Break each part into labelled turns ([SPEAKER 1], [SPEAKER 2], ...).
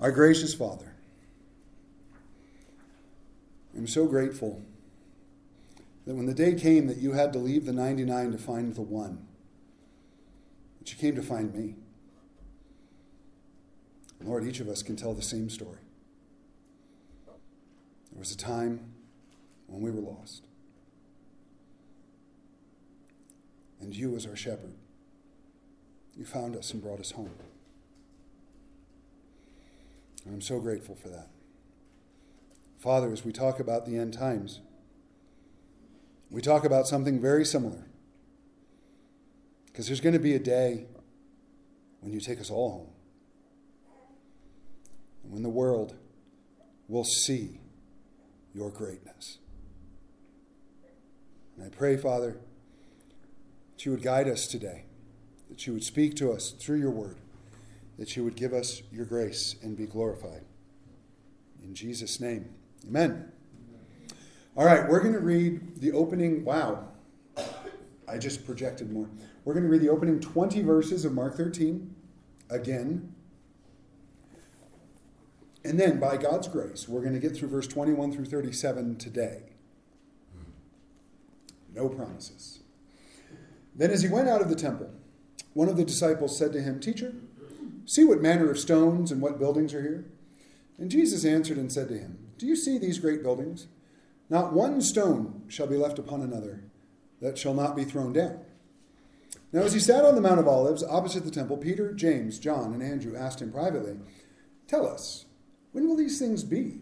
[SPEAKER 1] Our gracious Father, I'm so grateful that when the day came that you had to leave the 99 to find the one, that you came to find me. Lord, each of us can tell the same story. There was a time when we were lost. And you, as our shepherd, you found us and brought us home. And I'm so grateful for that. Father, as we talk about the end times, we talk about something very similar. Because there's going to be a day when you take us all home. And when the world will see your greatness. And I pray, Father, that you would guide us today, that you would speak to us through your word, that you would give us your grace and be glorified. In Jesus' name, amen. All right, we're going to read the opening. Wow, I just projected more. We're going to read the opening 20 verses of Mark 13 again. And then, by God's grace, we're going to get through verse 21 through 37 today. No promises. Then, as he went out of the temple, one of the disciples said to him, Teacher, see what manner of stones and what buildings are here? And Jesus answered and said to him, Do you see these great buildings? Not one stone shall be left upon another that shall not be thrown down. Now, as he sat on the Mount of Olives opposite the temple, Peter, James, John, and Andrew asked him privately, Tell us, when will these things be?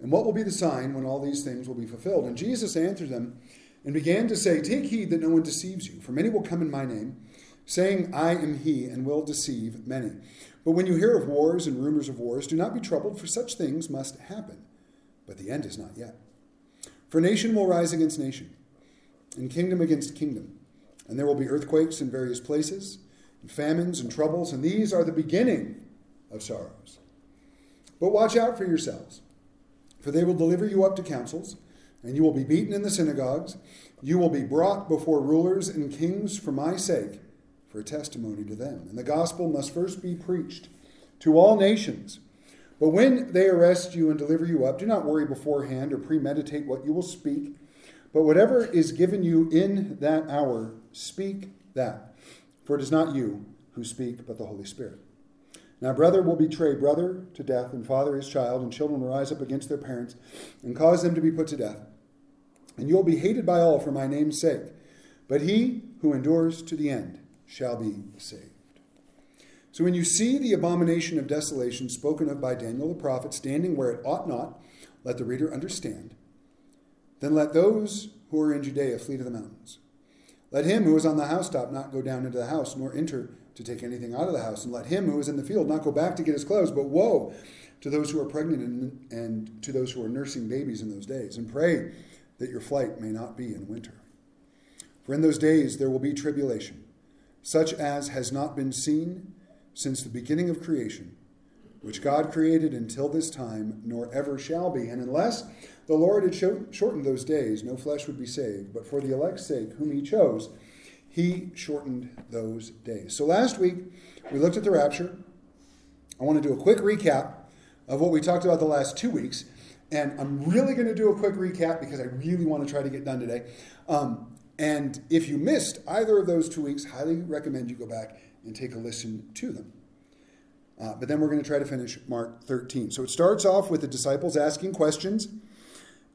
[SPEAKER 1] And what will be the sign when all these things will be fulfilled? And Jesus answered them and began to say, Take heed that no one deceives you, for many will come in my name, saying, I am he, and will deceive many. But when you hear of wars and rumors of wars, do not be troubled, for such things must happen. But the end is not yet. For nation will rise against nation, and kingdom against kingdom. And there will be earthquakes in various places, and famines and troubles, and these are the beginning of sorrows. But watch out for yourselves, for they will deliver you up to councils, and you will be beaten in the synagogues. You will be brought before rulers and kings for my sake, for a testimony to them. And the gospel must first be preached to all nations. But when they arrest you and deliver you up, do not worry beforehand or premeditate what you will speak. But whatever is given you in that hour, speak that. For it is not you who speak, but the Holy Spirit. Now, brother will betray brother to death, and father his child, and children will rise up against their parents and cause them to be put to death. And you will be hated by all for my name's sake. But he who endures to the end shall be saved. So, when you see the abomination of desolation spoken of by Daniel the prophet standing where it ought not, let the reader understand. Then let those who are in Judea flee to the mountains. Let him who is on the housetop not go down into the house, nor enter to take anything out of the house, and let him who is in the field not go back to get his clothes. But woe to those who are pregnant and, and to those who are nursing babies in those days. And pray that your flight may not be in winter. For in those days there will be tribulation, such as has not been seen since the beginning of creation, which God created until this time, nor ever shall be. And unless the Lord had shortened those days, no flesh would be saved. But for the elect's sake, whom he chose, he shortened those days. So last week, we looked at the rapture. I want to do a quick recap of what we talked about the last two weeks. And I'm really going to do a quick recap because I really want to try to get done today. Um, and if you missed either of those two weeks, highly recommend you go back and take a listen to them. Uh, but then we're going to try to finish Mark 13. So it starts off with the disciples asking questions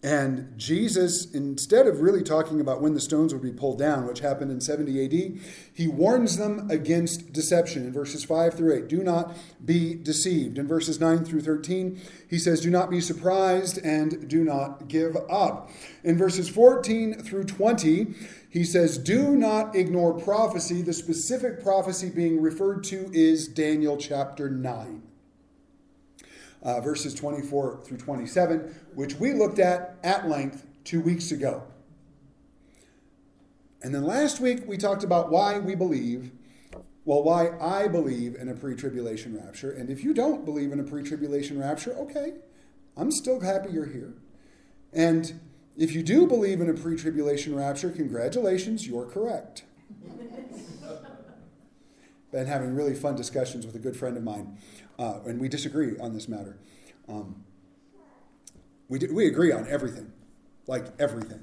[SPEAKER 1] and Jesus, instead of really talking about when the stones would be pulled down, which happened in 70 AD, he warns them against deception in verses 5 through 8. Do not be deceived. In verses 9 through 13, he says, Do not be surprised and do not give up. In verses 14 through 20, he says, Do not ignore prophecy. The specific prophecy being referred to is Daniel chapter 9 uh, verses 24 through 27, which we looked at at length two weeks ago. And then last week we talked about why we believe, well, why I believe in a pre tribulation rapture. And if you don't believe in a pre tribulation rapture, okay, I'm still happy you're here. And if you do believe in a pre tribulation rapture, congratulations, you're correct. Been having really fun discussions with a good friend of mine, uh, and we disagree on this matter. Um, we, we agree on everything, like everything,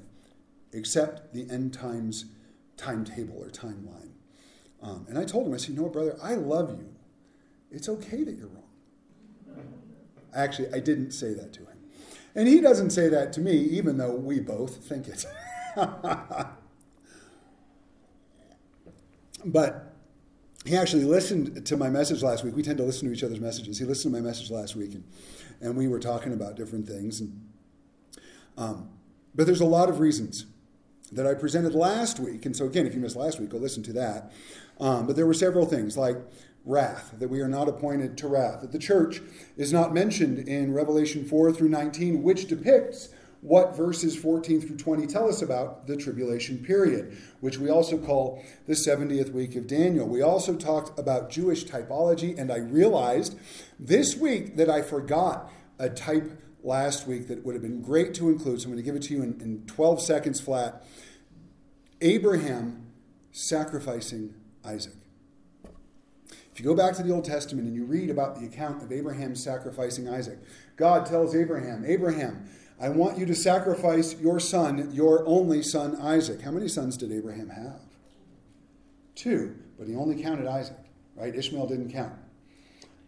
[SPEAKER 1] except the end times timetable or timeline. Um, and I told him, I said, you know what, brother, I love you. It's okay that you're wrong. Actually, I didn't say that to him. And he doesn't say that to me, even though we both think it. but he actually listened to my message last week. We tend to listen to each other's messages. He listened to my message last week, and, and we were talking about different things. And, um, but there's a lot of reasons that I presented last week. And so, again, if you missed last week, go listen to that. Um, but there were several things like wrath, that we are not appointed to wrath, that the church is not mentioned in Revelation 4 through 19, which depicts what verses 14 through 20 tell us about the tribulation period, which we also call the 70th week of Daniel. We also talked about Jewish typology, and I realized this week that I forgot a type last week that would have been great to include. So I'm going to give it to you in, in 12 seconds flat. Abraham sacrificing Isaac. If you go back to the Old Testament and you read about the account of Abraham sacrificing Isaac, God tells Abraham, Abraham, I want you to sacrifice your son, your only son, Isaac. How many sons did Abraham have? Two, but he only counted Isaac, right? Ishmael didn't count.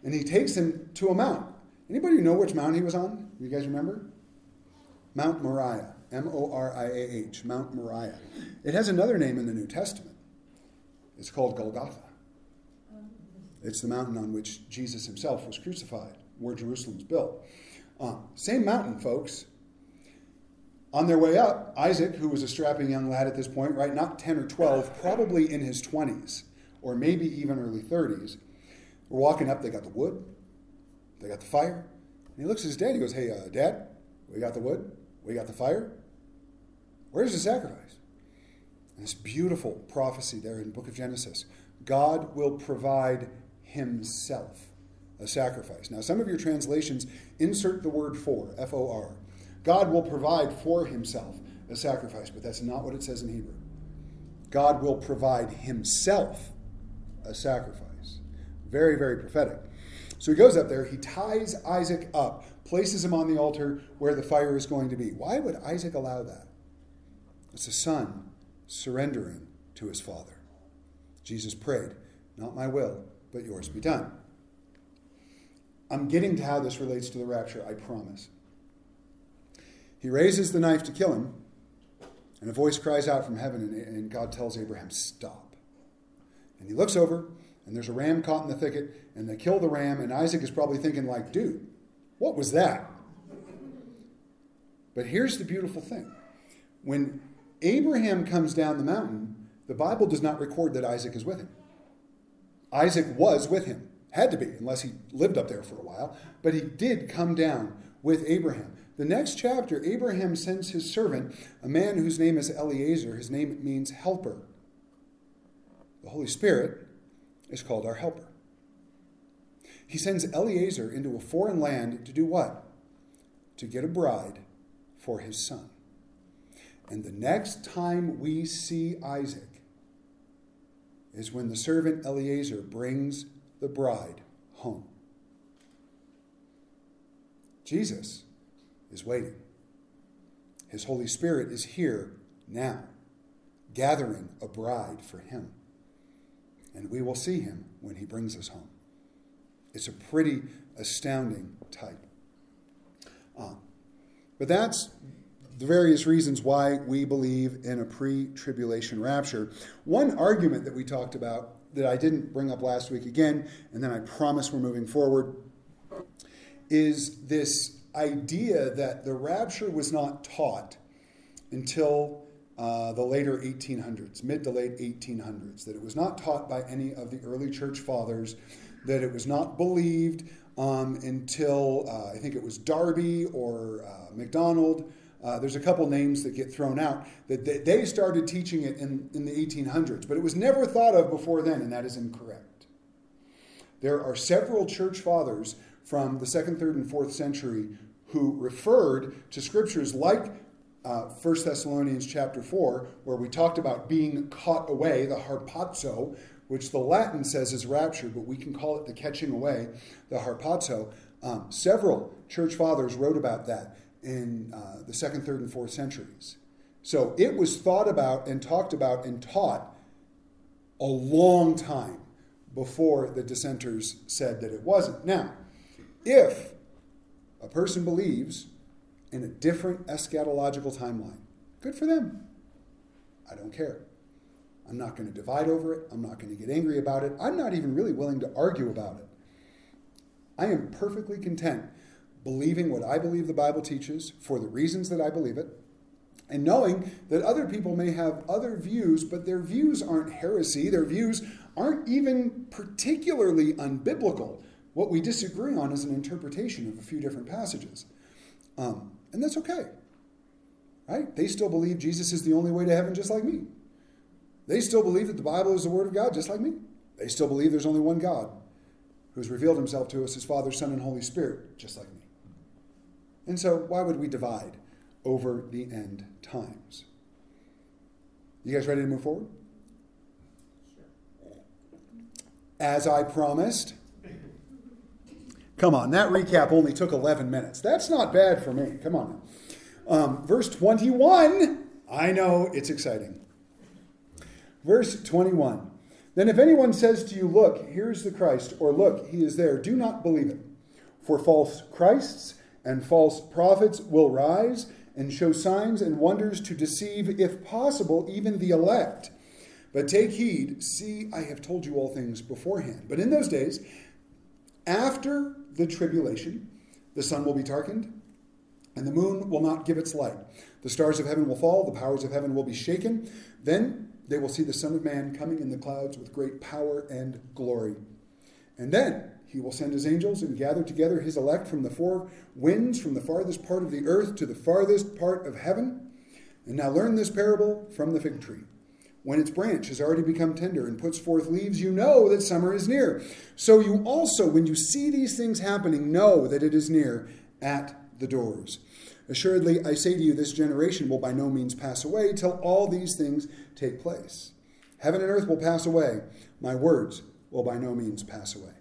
[SPEAKER 1] And he takes him to a mount. Anybody know which mount he was on? You guys remember? Mount Moriah. M O R I A H. Mount Moriah. It has another name in the New Testament. It's called Golgotha. It's the mountain on which Jesus himself was crucified, where Jerusalem's built. Uh, same mountain, folks. On their way up, Isaac, who was a strapping young lad at this point, right, not 10 or 12, probably in his 20s, or maybe even early 30s, we're walking up. They got the wood, they got the fire. And he looks at his dad. He goes, Hey, uh, Dad, we got the wood, we got the fire. Where's the sacrifice? And this beautiful prophecy there in the book of Genesis God will provide himself a sacrifice. Now, some of your translations insert the word for, F O R. God will provide for himself a sacrifice, but that's not what it says in Hebrew. God will provide himself a sacrifice. Very, very prophetic. So he goes up there, he ties Isaac up, places him on the altar where the fire is going to be. Why would Isaac allow that? It's a son surrendering to his father. Jesus prayed, Not my will, but yours be done. I'm getting to how this relates to the rapture, I promise. He raises the knife to kill him, and a voice cries out from heaven, and, God tells Abraham, Stop. And he looks over, and there's a ram caught in the thicket, and they kill the ram, and Isaac is probably thinking, like, dude, what was that? But here's the beautiful thing. When Abraham comes down the mountain, the Bible does not record that Isaac is with him. Isaac was with him. Had to be, unless he lived up there for a while. But he did come down with Abraham. The next chapter, Abraham sends his servant, a man whose name is Eliezer. His name means helper. The Holy Spirit is called our helper. He sends Eliezer into a foreign land to do what? To get a bride for his son. And the next time we see Isaac, is when the servant Eliezer brings the bride home. Jesus is waiting. His Holy Spirit is here now, gathering a bride for him. And we will see him when he brings us home. It's a pretty astounding type. Uh, but that's the various reasons why we believe in a pre tribulation rapture. One argument that we talked about that I didn't bring up last week again, and then I promise we're moving forward, is this idea that the rapture was not taught until uh, the later 1800s, mid to late 1800s, that it was not taught by any of the early church fathers, that it was not believed um, until uh, I think it was Darby or uh, MacDonald uh, there's a couple names that get thrown out that they started teaching it in, in the 1800s, but it was never thought of before then, and that is incorrect. There are several church fathers from the second, third, and fourth century who referred to scriptures like uh, 1 Thessalonians chapter 4, where we talked about being caught away, the harpazo, which the Latin says is rapture, but we can call it the catching away, the harpazo. Um, several church fathers wrote about that in uh, the second, third, and fourth centuries. So it was thought about and talked about and taught a long time before the dissenters said that it wasn't. Now, if a person believes in a different eschatological timeline, good for them. I don't care. I'm not going to divide over it. I'm not going to get angry about it. I'm not even really willing to argue about it. I am perfectly content believing what I believe the Bible teaches for the reasons that I believe it, and knowing that other people may have other views, but their views aren't heresy, their views aren't even particularly unbiblical. What we disagree on is an interpretation of a few different passages. Um, and that's okay. Right? They still believe Jesus is the only way to heaven, just like me. They still believe that the Bible is the Word of God, just like me. They still believe there's only one God who's revealed himself to us as Father, Son, and Holy Spirit, just like me. And so, why would we divide over the end times? You guys ready to move forward? As I promised. Come on, that recap only took 11 minutes. That's not bad for me. Come on. Um, verse 21. I know it's exciting. Verse 21. Then if anyone says to you, Look, here's the Christ, or Look, he is there, do not believe it. For false Christs and false prophets will rise and show signs and wonders to deceive, if possible, even the elect. But take heed, see, I have told you all things beforehand. But in those days, after the tribulation, the sun will be darkened, and the moon will not give its light. The stars of heaven will fall, the powers of heaven will be shaken. Then they will see the Son of Man coming in the clouds with great power and glory. And then he will send his angels and gather together his elect from the four winds, from the farthest part of the earth to the farthest part of heaven. And now learn this parable from the fig tree. When its branch has already become tender and puts forth leaves, you know that summer is near. So you also, when you see these things happening, know that it is near at the doors. Assuredly, I say to you, this generation will by no means pass away till all these things take place. Heaven and earth will pass away, my words will by no means pass away.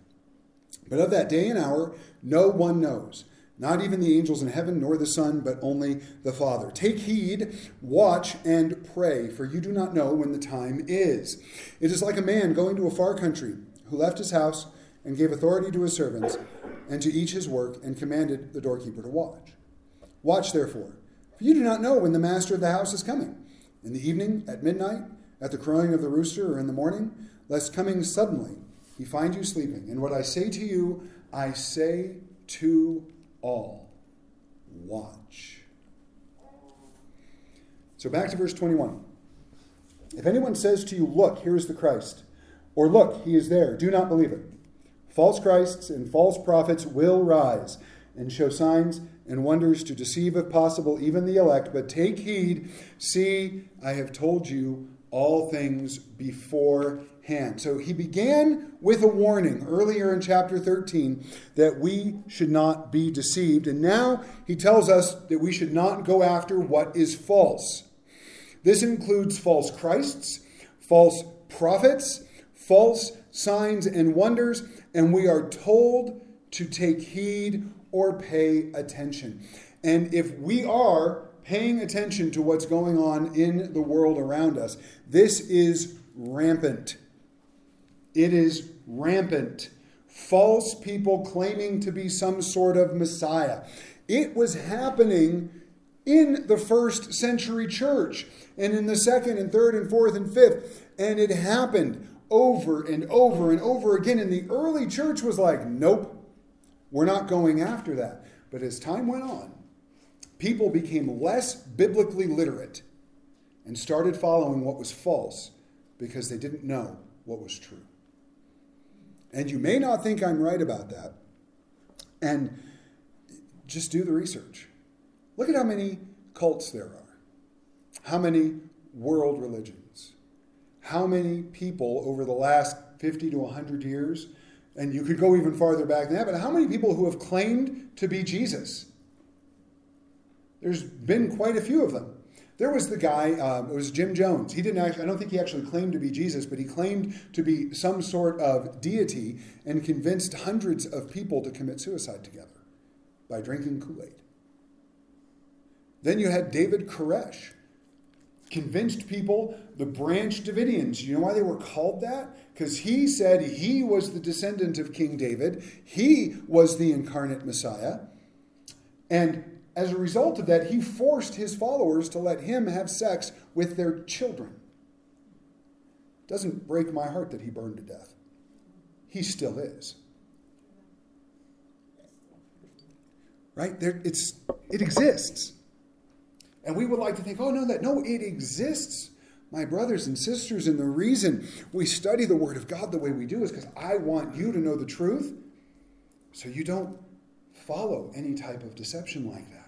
[SPEAKER 1] But of that day and hour, no one knows, not even the angels in heaven, nor the Son, but only the Father. Take heed, watch, and pray, for you do not know when the time is. It is like a man going to a far country, who left his house and gave authority to his servants, and to each his work, and commanded the doorkeeper to watch. Watch, therefore, for you do not know when the master of the house is coming, in the evening, at midnight, at the crowing of the rooster, or in the morning, lest coming suddenly he find you sleeping. And what I say to you, I say to all watch. So back to verse 21. If anyone says to you, Look, here is the Christ, or Look, he is there, do not believe it. False Christs and false prophets will rise and show signs and wonders to deceive, if possible, even the elect. But take heed, see, I have told you all things beforehand. So he began with a warning earlier in chapter 13 that we should not be deceived. And now he tells us that we should not go after what is false. This includes false Christs, false prophets, false signs and wonders, and we are told to take heed or pay attention. And if we are paying attention to what's going on in the world around us. This is rampant. It is rampant. False people claiming to be some sort of Messiah. It was happening in the first century church and in the second and third and fourth and fifth. And it happened over and over and over again. And the early church was like, nope, we're not going after that. But as time went on, people became less biblically literate and started following what was false because they didn't know what was true. And you may not think I'm right about that. And just do the research. Look at how many cults there are, how many world religions, how many people over the last 50 to 100 years, and you could go even farther back than that, but how many people who have claimed to be Jesus? There's been quite a few of them. There was the guy, um, it was Jim Jones. He didn't actually, I don't think he actually claimed to be Jesus, but he claimed to be some sort of deity and convinced hundreds of people to commit suicide together by drinking Kool Aid. Then you had David Koresh, convinced people, the Branch Davidians. You know why they were called that? Because he said he was the descendant of King David, he was the incarnate Messiah. And as a result of that, he forced his followers to let him have sex with their children. Doesn't break my heart that he burned to death. He still is. Right? There, it's, it exists. And we would like to think, oh, no, that no, it exists, my brothers and sisters. And the reason we study the Word of God the way we do is because I want you to know the truth so you don't follow any type of deception like that.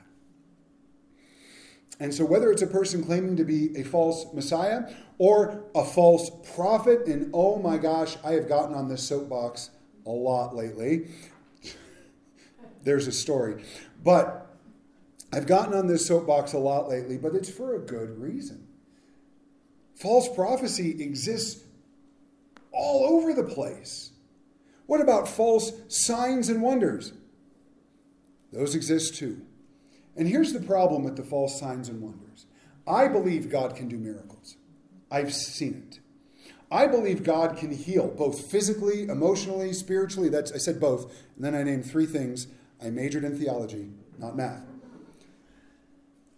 [SPEAKER 1] And so, whether it's a person claiming to be a false Messiah or a false prophet, and oh my gosh, I have gotten on this soapbox a lot lately. There's a story. But I've gotten on this soapbox a lot lately, but it's for a good reason. False prophecy exists all over the place. What about false signs and wonders? Those exist too. And here's the problem with the false signs and wonders I believe God can do miracles, I've seen it. I believe God can heal both physically, emotionally, spiritually. That's I said both, and then I named three things. I majored in theology, not math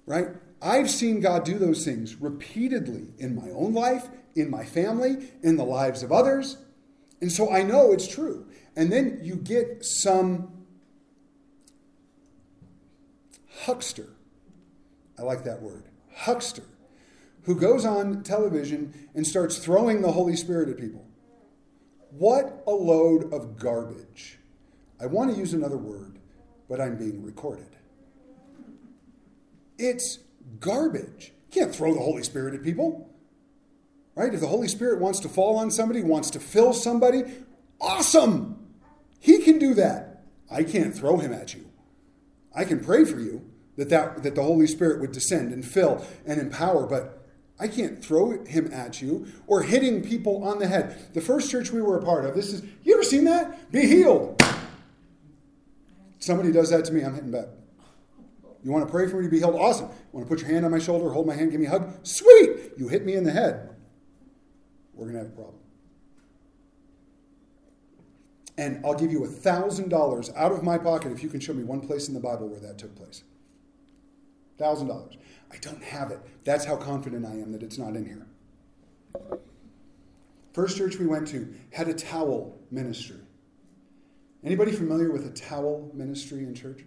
[SPEAKER 1] right? I've seen God do those things repeatedly in my own life, in my family, in the lives of others. And so I know it's true. And then you get some huckster. I like that word. Huckster. Who goes on television and starts throwing the Holy Spirit at people. What a load of garbage. I want to use another word, but I'm being recorded. It's garbage. You can't throw the Holy Spirit at people. Right? If the Holy Spirit wants to fall on somebody, wants to fill somebody, awesome. He can do that. I can't throw him at you. I can pray for you that, that, that the Holy Spirit would descend and fill and empower, but I can't throw him at you or hitting people on the head. The first church we were a part of, this is, you ever seen that? Be healed. Somebody does that to me, I'm hitting back. You want to pray for me to be healed? Awesome. You want to put your hand on my shoulder, hold my hand, give me a hug? Sweet. You hit me in the head. We're going to have a problem. And I'll give you a $1,000 out of my pocket if you can show me one place in the Bible where that took place. $1,000. I don't have it. That's how confident I am that it's not in here. First church we went to had a towel ministry. Anybody familiar with a towel ministry in church?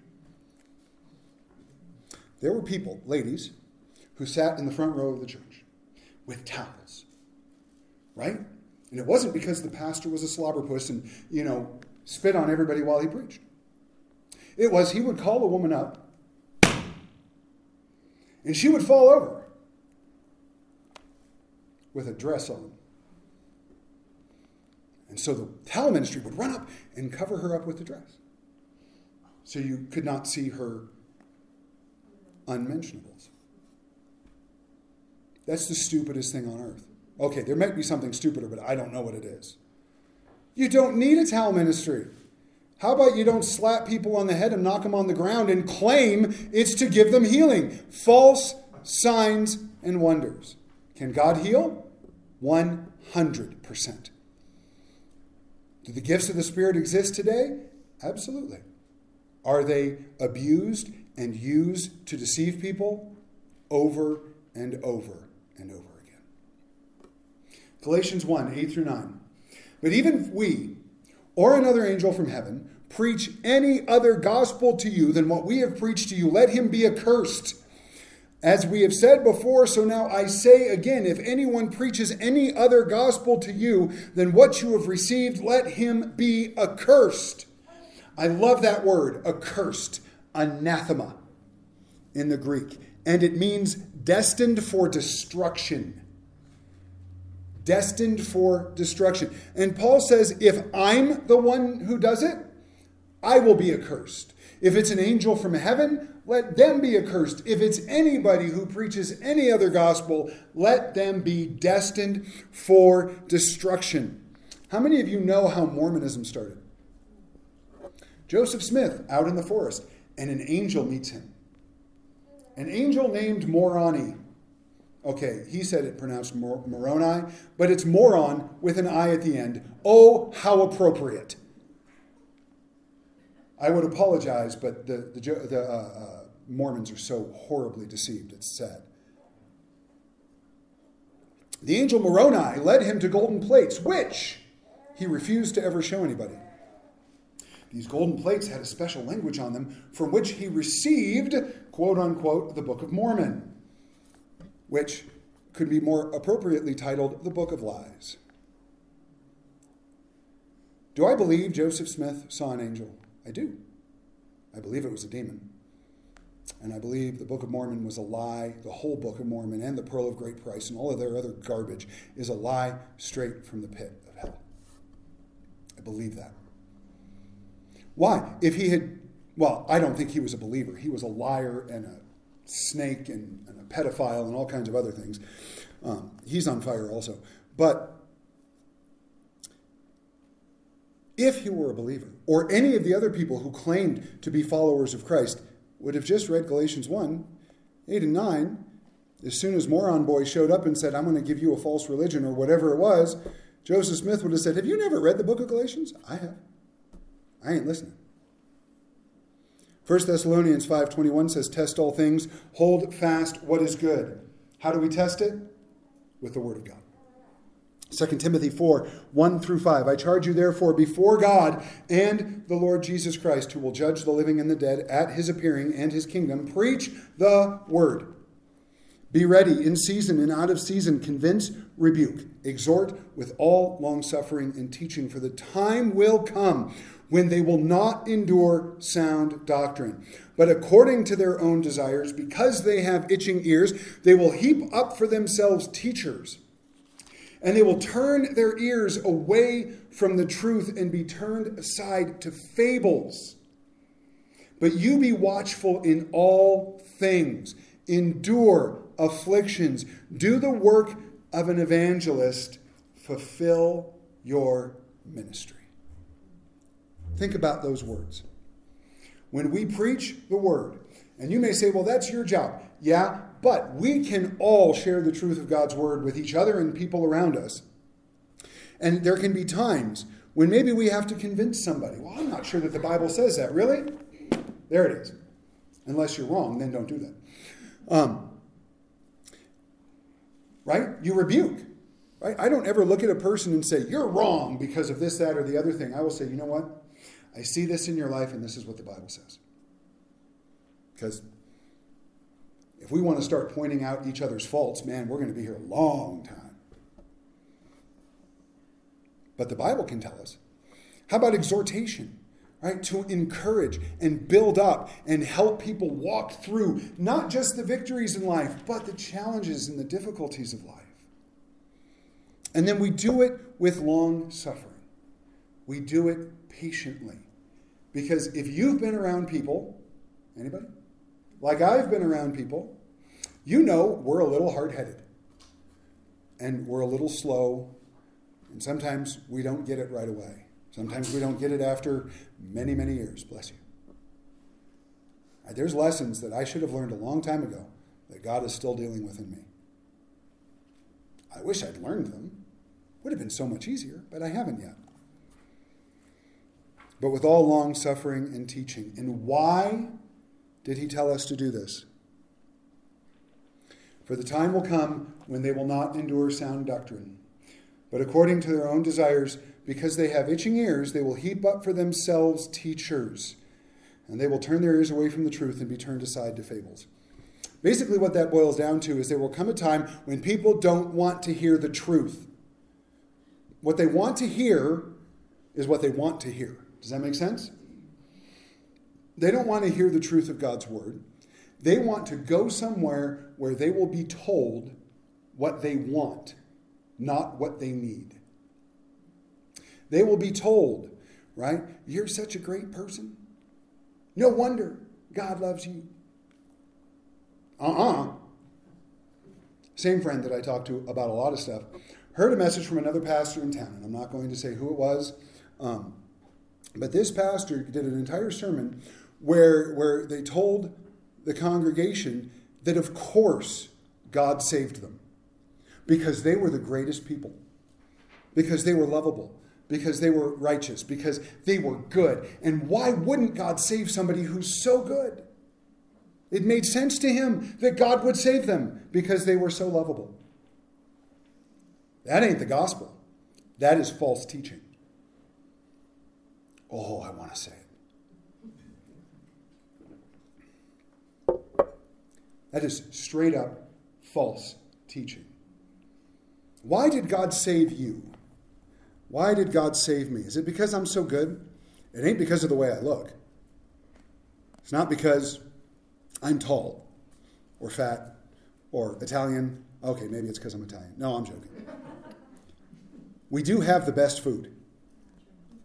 [SPEAKER 1] There were people, ladies, who sat in the front row of the church with towels, right? And it wasn't because the pastor was a slobberpuss and, you know, spit on everybody while he preached. It was he would call a woman up and she would fall over with a dress on. And so the towel ministry would run up and cover her up with the dress. So you could not see her unmentionables. That's the stupidest thing on earth. Okay, there might be something stupider, but I don't know what it is. You don't need a towel ministry. How about you don't slap people on the head and knock them on the ground and claim it's to give them healing? False signs and wonders. Can God heal? 100%. Do the gifts of the Spirit exist today? Absolutely. Are they abused and used to deceive people over and over and over again. Galatians 1 8 through 9. But even we or another angel from heaven preach any other gospel to you than what we have preached to you, let him be accursed. As we have said before, so now I say again if anyone preaches any other gospel to you than what you have received, let him be accursed. I love that word, accursed anathema in the Greek, and it means destined for destruction. Destined for destruction. And Paul says, if I'm the one who does it, I will be accursed. If it's an angel from heaven, let them be accursed. If it's anybody who preaches any other gospel, let them be destined for destruction. How many of you know how Mormonism started? Joseph Smith out in the forest, and an angel meets him. An angel named Moroni. Okay, he said it pronounced Mor- Moroni, but it's moron with an I at the end. Oh, how appropriate. I would apologize, but the, the, the uh, uh, Mormons are so horribly deceived, it's sad. The angel Moroni led him to golden plates, which he refused to ever show anybody. These golden plates had a special language on them from which he received, quote unquote, the Book of Mormon, which could be more appropriately titled the Book of Lies. Do I believe Joseph Smith saw an angel? I do. I believe it was a demon. And I believe the Book of Mormon was a lie. The whole Book of Mormon and the Pearl of Great Price and all of their other garbage is a lie straight from the pit of hell. I believe that. Why? If he had, well, I don't think he was a believer. He was a liar and a snake and, and a pedophile and all kinds of other things. Um, he's on fire also. But if he were a believer, or any of the other people who claimed to be followers of Christ, would have just read Galatians 1 8 and 9, as soon as Moron Boy showed up and said, I'm going to give you a false religion or whatever it was, Joseph Smith would have said, Have you never read the book of Galatians? I have. I ain't listening. 1 Thessalonians 5:21 says test all things, hold fast what is good. How do we test it? With the word of God. 2 Timothy 4, 1 through 5. I charge you therefore before God and the Lord Jesus Christ, who will judge the living and the dead at his appearing and his kingdom, preach the word. Be ready in season and out of season, convince, rebuke, exhort with all longsuffering and teaching, for the time will come when they will not endure sound doctrine. But according to their own desires, because they have itching ears, they will heap up for themselves teachers. And they will turn their ears away from the truth and be turned aside to fables. But you be watchful in all things, endure afflictions, do the work of an evangelist, fulfill your ministry. Think about those words. When we preach the word, and you may say, well, that's your job. Yeah, but we can all share the truth of God's word with each other and people around us. And there can be times when maybe we have to convince somebody. Well, I'm not sure that the Bible says that. Really? There it is. Unless you're wrong, then don't do that. Um, right? You rebuke. Right? I don't ever look at a person and say, you're wrong because of this, that, or the other thing. I will say, you know what? I see this in your life, and this is what the Bible says. Because if we want to start pointing out each other's faults, man, we're going to be here a long time. But the Bible can tell us. How about exhortation? Right? To encourage and build up and help people walk through not just the victories in life, but the challenges and the difficulties of life. And then we do it with long suffering. We do it patiently. Because if you've been around people, anybody? Like I've been around people, you know we're a little hard headed. And we're a little slow. And sometimes we don't get it right away. Sometimes we don't get it after many, many years. Bless you. Uh, there's lessons that I should have learned a long time ago that God is still dealing with in me. I wish I'd learned them. Would have been so much easier, but I haven't yet but with all long suffering and teaching. And why did he tell us to do this? For the time will come when they will not endure sound doctrine, but according to their own desires, because they have itching ears, they will heap up for themselves teachers, and they will turn their ears away from the truth and be turned aside to fables. Basically, what that boils down to is there will come a time when people don't want to hear the truth. What they want to hear is what they want to hear. Does that make sense? They don't want to hear the truth of God's word. They want to go somewhere where they will be told what they want, not what they need. They will be told, right? You're such a great person. No wonder God loves you. Uh uh-uh. uh Same friend that I talked to about a lot of stuff heard a message from another pastor in town, and I'm not going to say who it was. Um, but this pastor did an entire sermon where, where they told the congregation that, of course, God saved them because they were the greatest people, because they were lovable, because they were righteous, because they were good. And why wouldn't God save somebody who's so good? It made sense to him that God would save them because they were so lovable. That ain't the gospel. That is false teaching. Oh, I want to say it. That is straight up false teaching. Why did God save you? Why did God save me? Is it because I'm so good? It ain't because of the way I look. It's not because I'm tall or fat or Italian. Okay, maybe it's because I'm Italian. No, I'm joking. We do have the best food.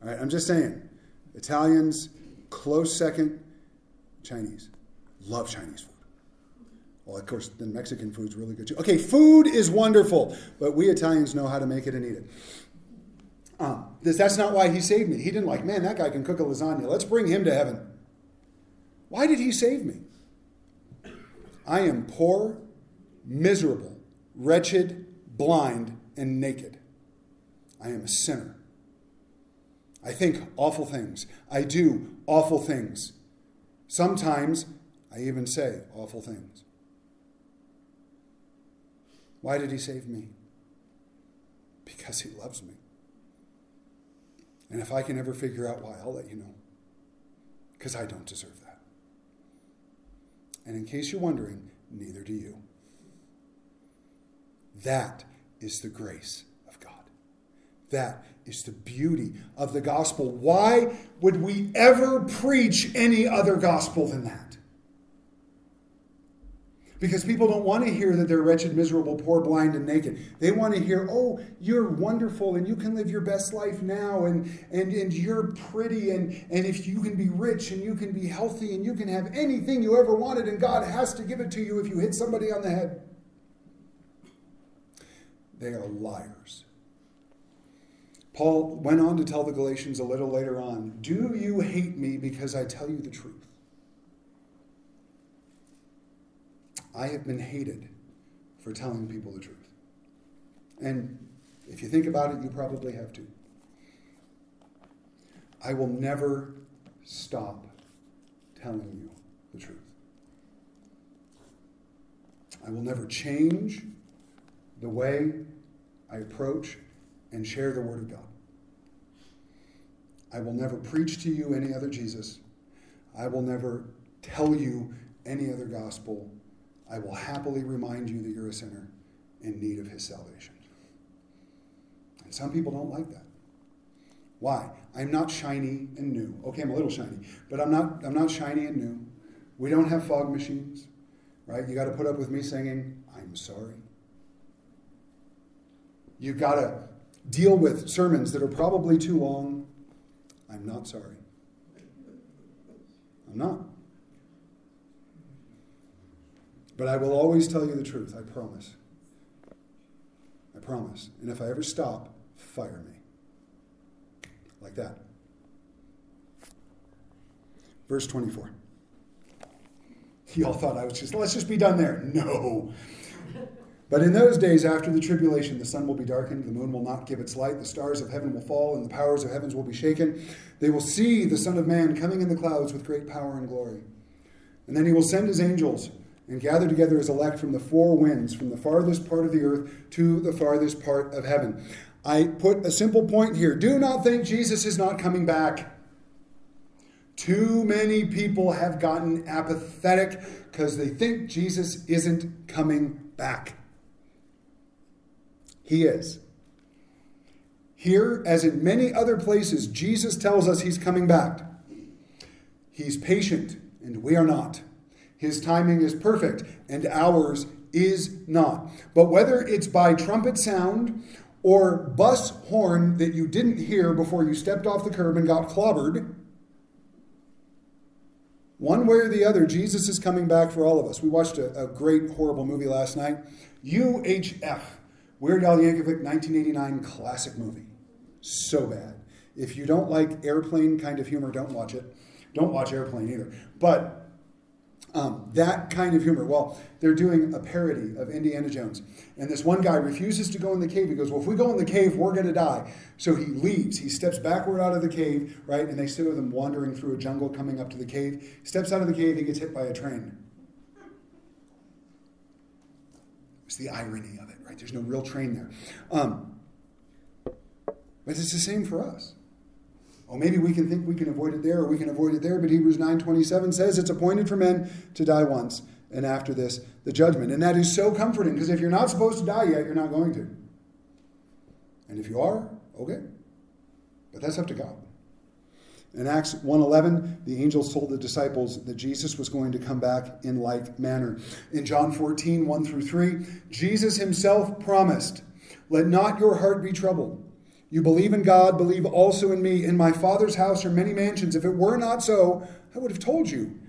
[SPEAKER 1] All right, I'm just saying. Italians, close second, Chinese. Love Chinese food. Well, of course, then Mexican food's really good too. Okay, food is wonderful, but we Italians know how to make it and eat it. Um, this, that's not why he saved me. He didn't like, man, that guy can cook a lasagna. Let's bring him to heaven. Why did he save me? I am poor, miserable, wretched, blind, and naked. I am a sinner. I think awful things. I do awful things. Sometimes I even say awful things. Why did he save me? Because he loves me. And if I can ever figure out why, I'll let you know. Because I don't deserve that. And in case you're wondering, neither do you. That is the grace that is the beauty of the gospel. Why would we ever preach any other gospel than that? Because people don't want to hear that they're wretched, miserable, poor, blind, and naked. They want to hear, oh, you're wonderful and you can live your best life now and, and, and you're pretty and, and if you can be rich and you can be healthy and you can have anything you ever wanted and God has to give it to you if you hit somebody on the head. They are liars. Paul went on to tell the Galatians a little later on Do you hate me because I tell you the truth? I have been hated for telling people the truth. And if you think about it, you probably have too. I will never stop telling you the truth. I will never change the way I approach and share the Word of God. I will never preach to you any other Jesus. I will never tell you any other gospel. I will happily remind you that you're a sinner in need of his salvation. And some people don't like that. Why? I'm not shiny and new. Okay, I'm a little shiny, but I'm not I'm not shiny and new. We don't have fog machines, right? You got to put up with me singing, I'm sorry. You've got to deal with sermons that are probably too long. I'm not sorry. I'm not. But I will always tell you the truth, I promise. I promise. And if I ever stop, fire me. Like that. Verse 24. Y'all thought I was just, let's just be done there. No. But in those days after the tribulation, the sun will be darkened, the moon will not give its light, the stars of heaven will fall, and the powers of heavens will be shaken. They will see the Son of Man coming in the clouds with great power and glory. And then he will send his angels and gather together his elect from the four winds, from the farthest part of the earth to the farthest part of heaven. I put a simple point here. Do not think Jesus is not coming back. Too many people have gotten apathetic because they think Jesus isn't coming back. He is. Here, as in many other places, Jesus tells us he's coming back. He's patient, and we are not. His timing is perfect, and ours is not. But whether it's by trumpet sound or bus horn that you didn't hear before you stepped off the curb and got clobbered, One way or the other, Jesus is coming back for all of us. We watched a, a great, horrible movie last night UHF, Weird Al Yankovic 1989 classic movie. So bad. If you don't like airplane kind of humor, don't watch it. Don't watch Airplane either. But um, that kind of humor. Well, they're doing a parody of Indiana Jones. And this one guy refuses to go in the cave. He goes, Well, if we go in the cave, we're going to die. So he leaves. He steps backward out of the cave, right? And they see them wandering through a jungle coming up to the cave. Steps out of the cave, he gets hit by a train. It's the irony of it, right? There's no real train there. Um, but it's the same for us. Oh, maybe we can think we can avoid it there or we can avoid it there, but Hebrews 9:27 says it's appointed for men to die once, and after this, the judgment. And that is so comforting because if you're not supposed to die yet, you're not going to. And if you are, okay. But that's up to God. In Acts 1:11, the angels told the disciples that Jesus was going to come back in like manner. In John 14, 1 through 3, Jesus himself promised, Let not your heart be troubled. You believe in God, believe also in me. In my Father's house are many mansions. If it were not so, I would have told you.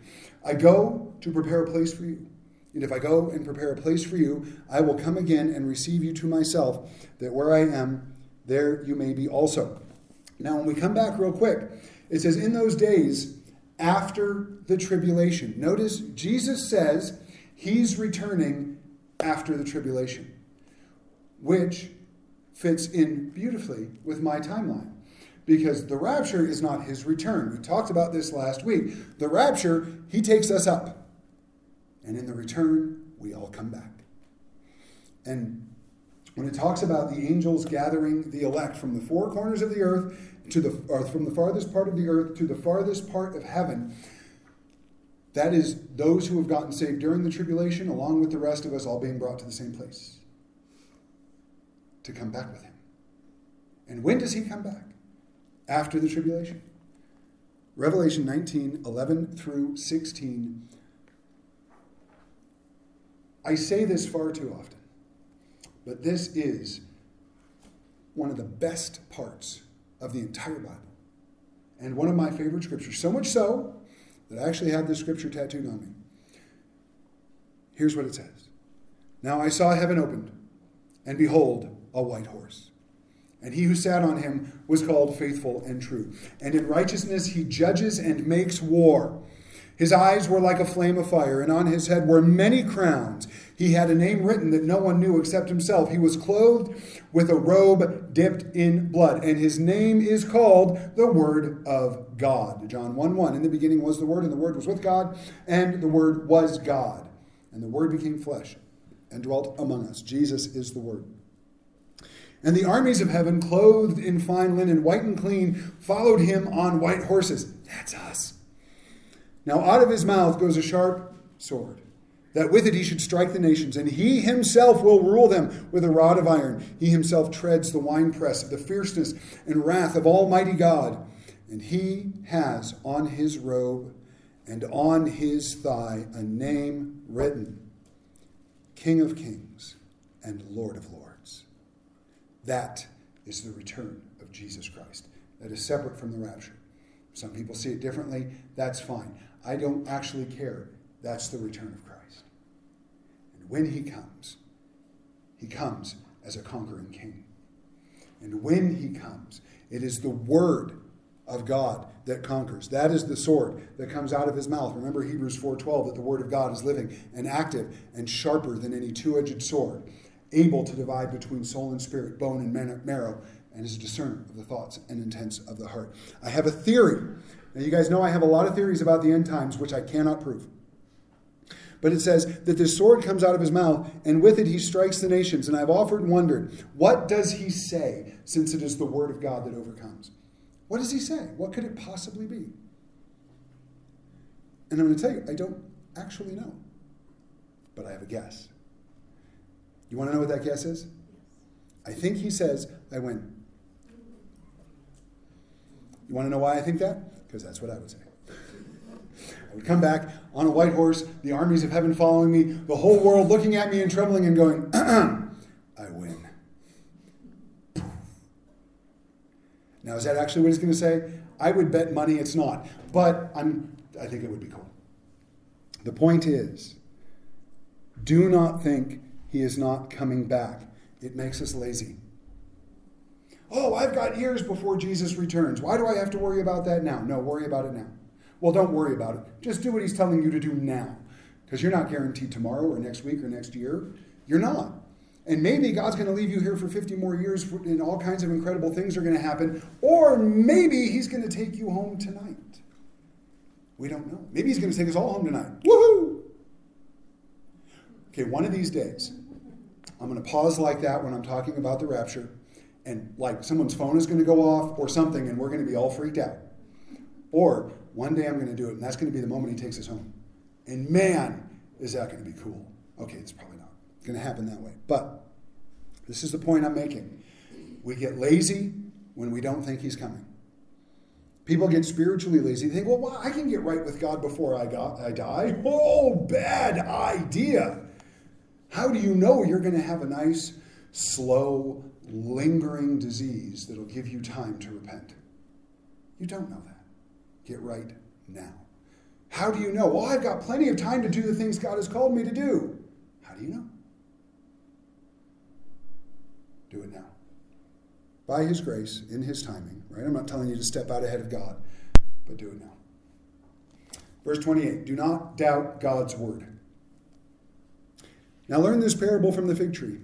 [SPEAKER 1] I go to prepare a place for you. And if I go and prepare a place for you, I will come again and receive you to myself, that where I am, there you may be also. Now, when we come back real quick, it says, In those days after the tribulation. Notice Jesus says he's returning after the tribulation, which fits in beautifully with my timeline because the rapture is not his return. We talked about this last week. The rapture, he takes us up. And in the return, we all come back. And when it talks about the angels gathering the elect from the four corners of the earth to the from the farthest part of the earth to the farthest part of heaven, that is those who have gotten saved during the tribulation, along with the rest of us, all being brought to the same place to come back with him. And when does he come back? After the tribulation. Revelation 19, 11 through 16. I say this far too often, but this is one of the best parts of the entire Bible and one of my favorite scriptures. So much so that I actually have this scripture tattooed on me. Here's what it says Now I saw heaven opened, and behold, a white horse. And he who sat on him was called faithful and true. And in righteousness he judges and makes war. His eyes were like a flame of fire, and on his head were many crowns. He had a name written that no one knew except himself. He was clothed with a robe dipped in blood, and his name is called the Word of God. John 1 1. In the beginning was the Word, and the Word was with God, and the Word was God. And the Word became flesh and dwelt among us. Jesus is the Word. And the armies of heaven, clothed in fine linen, white and clean, followed him on white horses. That's us. Now out of his mouth goes a sharp sword, that with it he should strike the nations, and he himself will rule them with a rod of iron. He himself treads the winepress of the fierceness and wrath of Almighty God. And he has on his robe and on his thigh a name written King of Kings and Lord of Lords. That is the return of Jesus Christ. That is separate from the rapture. Some people see it differently. That's fine. I don't actually care. That's the return of Christ. And when he comes, he comes as a conquering king. And when he comes, it is the word of God that conquers. That is the sword that comes out of his mouth. Remember Hebrews 4:12 that the word of God is living and active and sharper than any two-edged sword able to divide between soul and spirit, bone and marrow, and is a discerner of the thoughts and intents of the heart. I have a theory. Now, you guys know I have a lot of theories about the end times, which I cannot prove. But it says that this sword comes out of his mouth, and with it he strikes the nations. And I've often wondered, what does he say, since it is the word of God that overcomes? What does he say? What could it possibly be? And I'm going to tell you, I don't actually know. But I have a guess. You want to know what that guess is? I think he says, I win. You want to know why I think that? Because that's what I would say. I would come back on a white horse, the armies of heaven following me, the whole world looking at me and trembling and going, I win. Now, is that actually what he's going to say? I would bet money it's not, but I'm, I think it would be cool. The point is do not think he is not coming back. It makes us lazy. Oh, I've got years before Jesus returns. Why do I have to worry about that now? No, worry about it now. Well, don't worry about it. Just do what he's telling you to do now. Because you're not guaranteed tomorrow or next week or next year. You're not. And maybe God's going to leave you here for 50 more years and all kinds of incredible things are going to happen. Or maybe he's going to take you home tonight. We don't know. Maybe he's going to take us all home tonight. Woohoo! Okay, one of these days, I'm going to pause like that when I'm talking about the rapture, and like someone's phone is going to go off or something, and we're going to be all freaked out. Or one day I'm going to do it, and that's going to be the moment he takes us home. And man, is that going to be cool. Okay, it's probably not going to happen that way. But this is the point I'm making. We get lazy when we don't think he's coming. People get spiritually lazy. They think, well, well I can get right with God before I, got, I die. Oh, bad idea. How do you know you're going to have a nice, slow, lingering disease that'll give you time to repent? You don't know that. Get right now. How do you know? Well, I've got plenty of time to do the things God has called me to do. How do you know? Do it now. By His grace, in His timing, right? I'm not telling you to step out ahead of God, but do it now. Verse 28 Do not doubt God's word. Now learn this parable from the fig tree.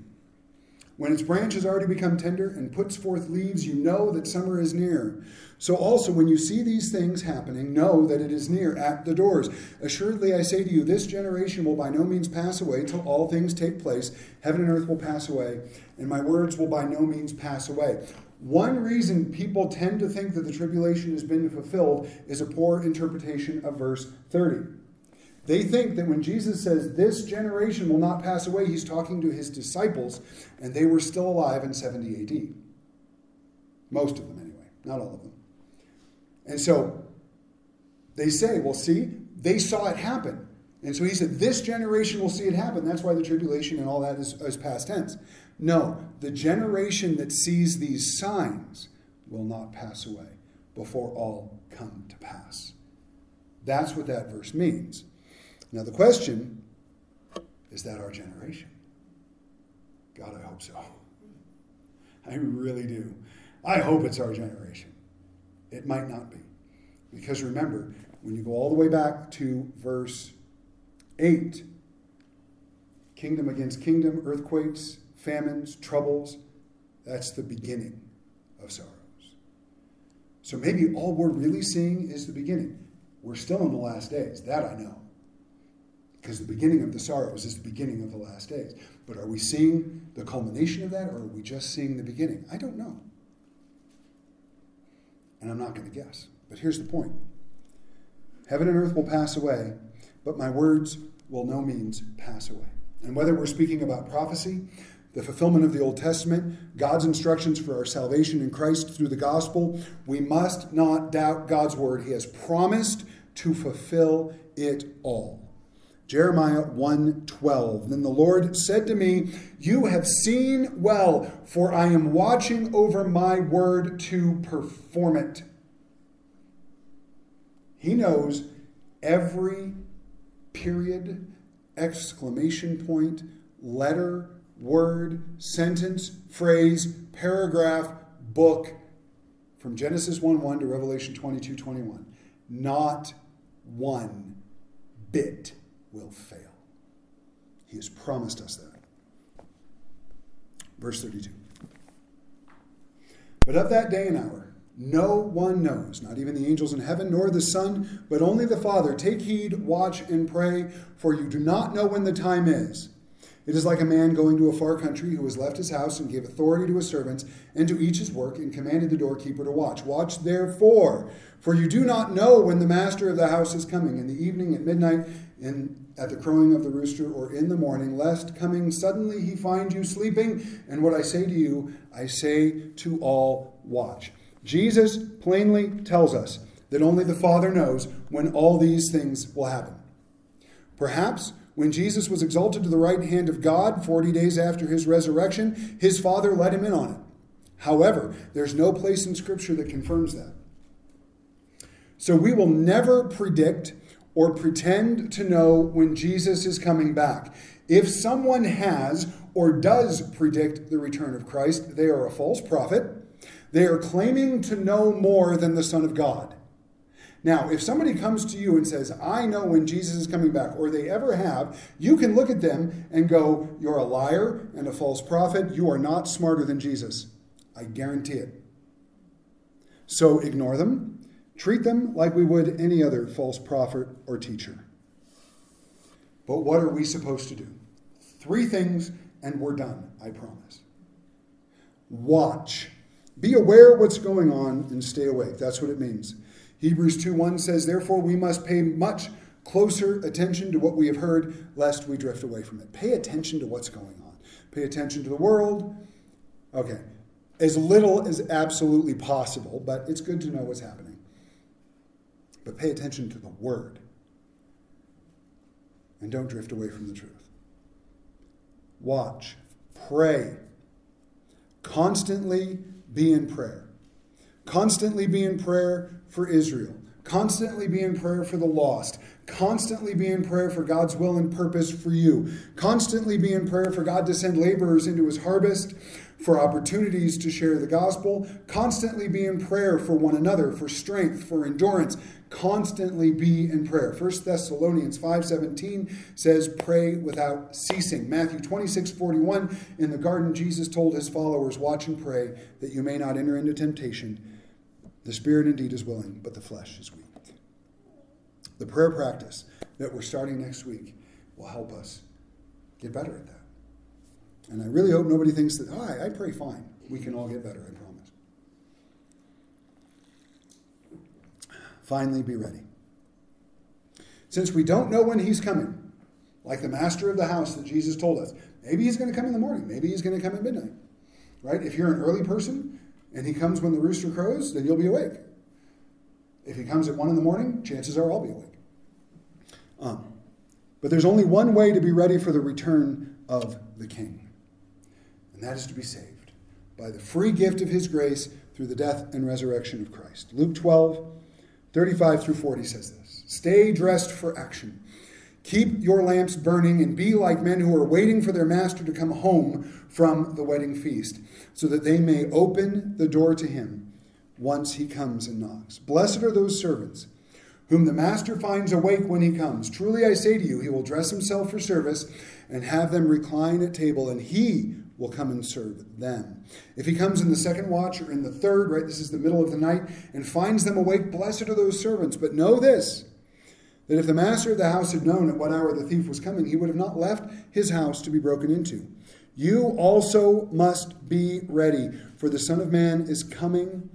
[SPEAKER 1] When its branch has already become tender and puts forth leaves, you know that summer is near. So also, when you see these things happening, know that it is near at the doors. Assuredly, I say to you, this generation will by no means pass away till all things take place. Heaven and earth will pass away, and my words will by no means pass away. One reason people tend to think that the tribulation has been fulfilled is a poor interpretation of verse 30. They think that when Jesus says, This generation will not pass away, he's talking to his disciples, and they were still alive in 70 AD. Most of them, anyway, not all of them. And so they say, Well, see, they saw it happen. And so he said, This generation will see it happen. That's why the tribulation and all that is, is past tense. No, the generation that sees these signs will not pass away before all come to pass. That's what that verse means. Now, the question is that our generation? God, I hope so. I really do. I hope it's our generation. It might not be. Because remember, when you go all the way back to verse 8, kingdom against kingdom, earthquakes, famines, troubles, that's the beginning of sorrows. So maybe all we're really seeing is the beginning. We're still in the last days. That I know because the beginning of the sorrows is the beginning of the last days. But are we seeing the culmination of that, or are we just seeing the beginning? I don't know. And I'm not going to guess. But here's the point Heaven and earth will pass away, but my words will no means pass away. And whether we're speaking about prophecy, the fulfillment of the Old Testament, God's instructions for our salvation in Christ through the gospel, we must not doubt God's word. He has promised to fulfill it all. Jeremiah 1:12 Then the Lord said to me, "You have seen well, for I am watching over my word to perform it." He knows every period, exclamation point, letter, word, sentence, phrase, paragraph, book from Genesis 1 1 to Revelation 22:21. Not one bit will fail. He has promised us that. Verse 32. But of that day and hour, no one knows, not even the angels in heaven, nor the Son, but only the Father. Take heed, watch, and pray, for you do not know when the time is. It is like a man going to a far country who has left his house and gave authority to his servants and to each his work and commanded the doorkeeper to watch. Watch therefore, for you do not know when the master of the house is coming, in the evening, at midnight, in, at the crowing of the rooster, or in the morning, lest coming suddenly he find you sleeping. And what I say to you, I say to all, watch. Jesus plainly tells us that only the Father knows when all these things will happen. Perhaps when Jesus was exalted to the right hand of God 40 days after his resurrection, his Father let him in on it. However, there's no place in Scripture that confirms that. So we will never predict or pretend to know when Jesus is coming back. If someone has or does predict the return of Christ, they are a false prophet. They are claiming to know more than the Son of God. Now, if somebody comes to you and says, I know when Jesus is coming back, or they ever have, you can look at them and go, You're a liar and a false prophet. You are not smarter than Jesus. I guarantee it. So ignore them. Treat them like we would any other false prophet or teacher. But what are we supposed to do? Three things, and we're done, I promise. Watch. Be aware what's going on and stay awake. That's what it means. Hebrews 2:1 says, Therefore, we must pay much closer attention to what we have heard, lest we drift away from it. Pay attention to what's going on. Pay attention to the world. Okay, as little as absolutely possible, but it's good to know what's happening. But pay attention to the word. And don't drift away from the truth. Watch, pray, constantly be in prayer. Constantly be in prayer for Israel. Constantly be in prayer for the lost. Constantly be in prayer for God's will and purpose for you. Constantly be in prayer for God to send laborers into his harvest, for opportunities to share the gospel. Constantly be in prayer for one another, for strength, for endurance. Constantly be in prayer. 1 Thessalonians 5:17 says, "Pray without ceasing." Matthew 26:41, in the garden Jesus told his followers, "Watch and pray that you may not enter into temptation." The spirit indeed is willing, but the flesh is weak. The prayer practice that we're starting next week will help us get better at that. And I really hope nobody thinks that, oh, I, pray fine. We can all get better, I promise. Finally, be ready. Since we don't know when he's coming, like the master of the house that Jesus told us, maybe he's going to come in the morning, maybe he's going to come at midnight. Right? If you're an early person, and he comes when the rooster crows, then you'll be awake. If he comes at one in the morning, chances are I'll be awake. Um, but there's only one way to be ready for the return of the King, and that is to be saved by the free gift of his grace through the death and resurrection of Christ. Luke 12, 35 through 40 says this Stay dressed for action. Keep your lamps burning and be like men who are waiting for their master to come home from the wedding feast, so that they may open the door to him once he comes and knocks. Blessed are those servants whom the master finds awake when he comes. Truly I say to you, he will dress himself for service and have them recline at table, and he will come and serve them. If he comes in the second watch or in the third, right, this is the middle of the night, and finds them awake, blessed are those servants. But know this that if the master of the house had known at what hour the thief was coming, he would have not left his house to be broken into. You also must be ready, for the Son of Man is coming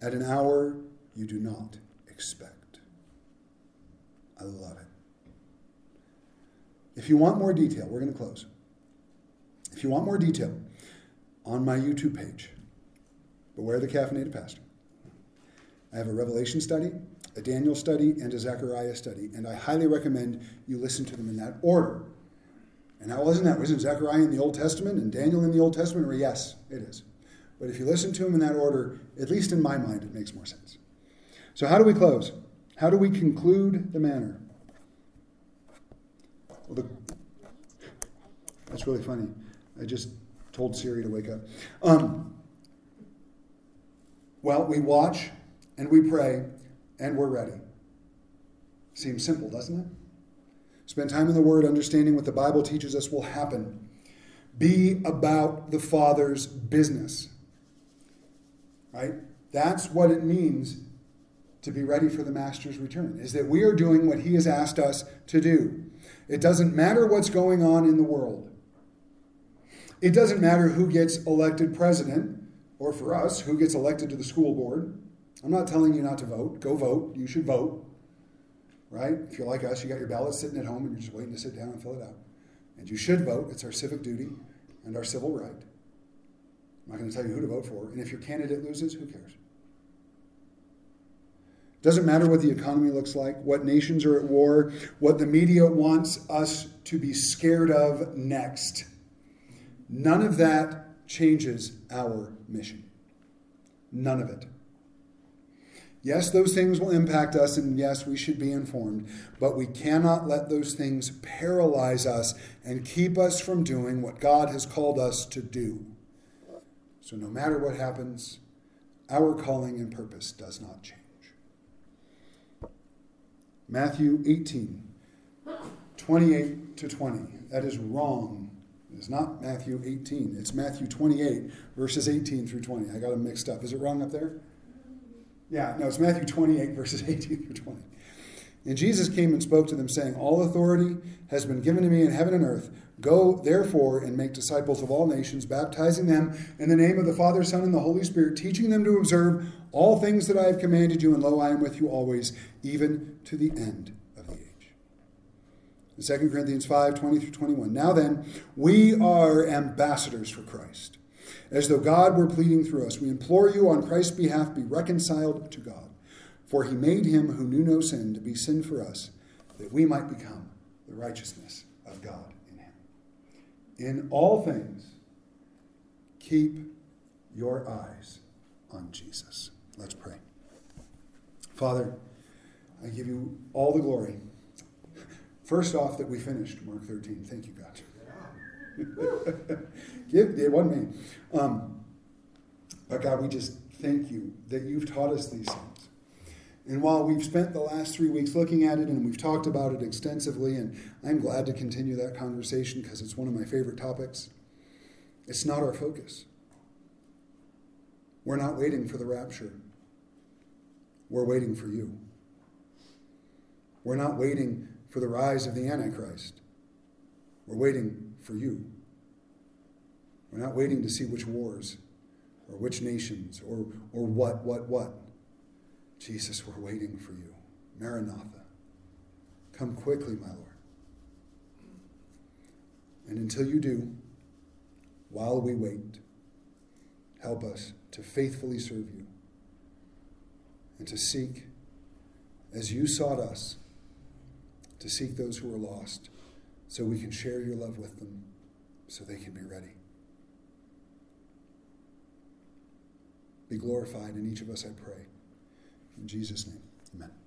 [SPEAKER 1] at an hour you do not expect. I love it. If you want more detail, we're going to close. If you want more detail, on my YouTube page, Beware the Caffeinated Pastor, I have a Revelation study a Daniel study, and a Zechariah study. And I highly recommend you listen to them in that order. And how wasn't that? Wasn't Zechariah in the Old Testament and Daniel in the Old Testament? Or yes, it is. But if you listen to them in that order, at least in my mind, it makes more sense. So, how do we close? How do we conclude the manner? Well, the, that's really funny. I just told Siri to wake up. Um, well, we watch and we pray and we're ready. Seems simple, doesn't it? Spend time in the Word, understanding what the Bible teaches us will happen. Be about the Father's business. Right? That's what it means to be ready for the Master's return, is that we are doing what He has asked us to do. It doesn't matter what's going on in the world. It doesn't matter who gets elected president, or for us, who gets elected to the school board. I'm not telling you not to vote. Go vote. You should vote. Right? If you're like us, you got your ballot sitting at home and you're just waiting to sit down and fill it out. And you should vote. It's our civic duty and our civil right. I'm not going to tell you who to vote for. And if your candidate loses, who cares? Doesn't matter what the economy looks like, what nations are at war, what the media wants us to be scared of next. None of that changes our mission. None of it. Yes, those things will impact us, and yes, we should be informed, but we cannot let those things paralyze us and keep us from doing what God has called us to do. So, no matter what happens, our calling and purpose does not change. Matthew 18, 28 to 20. That is wrong. It's not Matthew 18. It's Matthew 28, verses 18 through 20. I got them mixed up. Is it wrong up there? Yeah, no, it's Matthew 28, verses 18 through 20. And Jesus came and spoke to them, saying, All authority has been given to me in heaven and earth. Go, therefore, and make disciples of all nations, baptizing them in the name of the Father, Son, and the Holy Spirit, teaching them to observe all things that I have commanded you, and lo, I am with you always, even to the end of the age. In 2 Corinthians 5 20 through 21. Now then, we are ambassadors for Christ. As though God were pleading through us, we implore you on Christ's behalf, be reconciled to God. For he made him who knew no sin to be sin for us, that we might become the righteousness of God in him. In all things, keep your eyes on Jesus. Let's pray. Father, I give you all the glory. First off, that we finished Mark 13. Thank you, God. give, it wasn't me. Um, but God, we just thank you that you've taught us these things. And while we've spent the last three weeks looking at it and we've talked about it extensively, and I'm glad to continue that conversation because it's one of my favorite topics, it's not our focus. We're not waiting for the rapture. We're waiting for you. We're not waiting for the rise of the Antichrist. We're waiting for you. We're not waiting to see which wars or which nations or, or what, what, what. Jesus, we're waiting for you. Maranatha. Come quickly, my Lord. And until you do, while we wait, help us to faithfully serve you and to seek, as you sought us, to seek those who are lost so we can share your love with them so they can be ready. Be glorified in each of us, I pray. In Jesus' name, amen.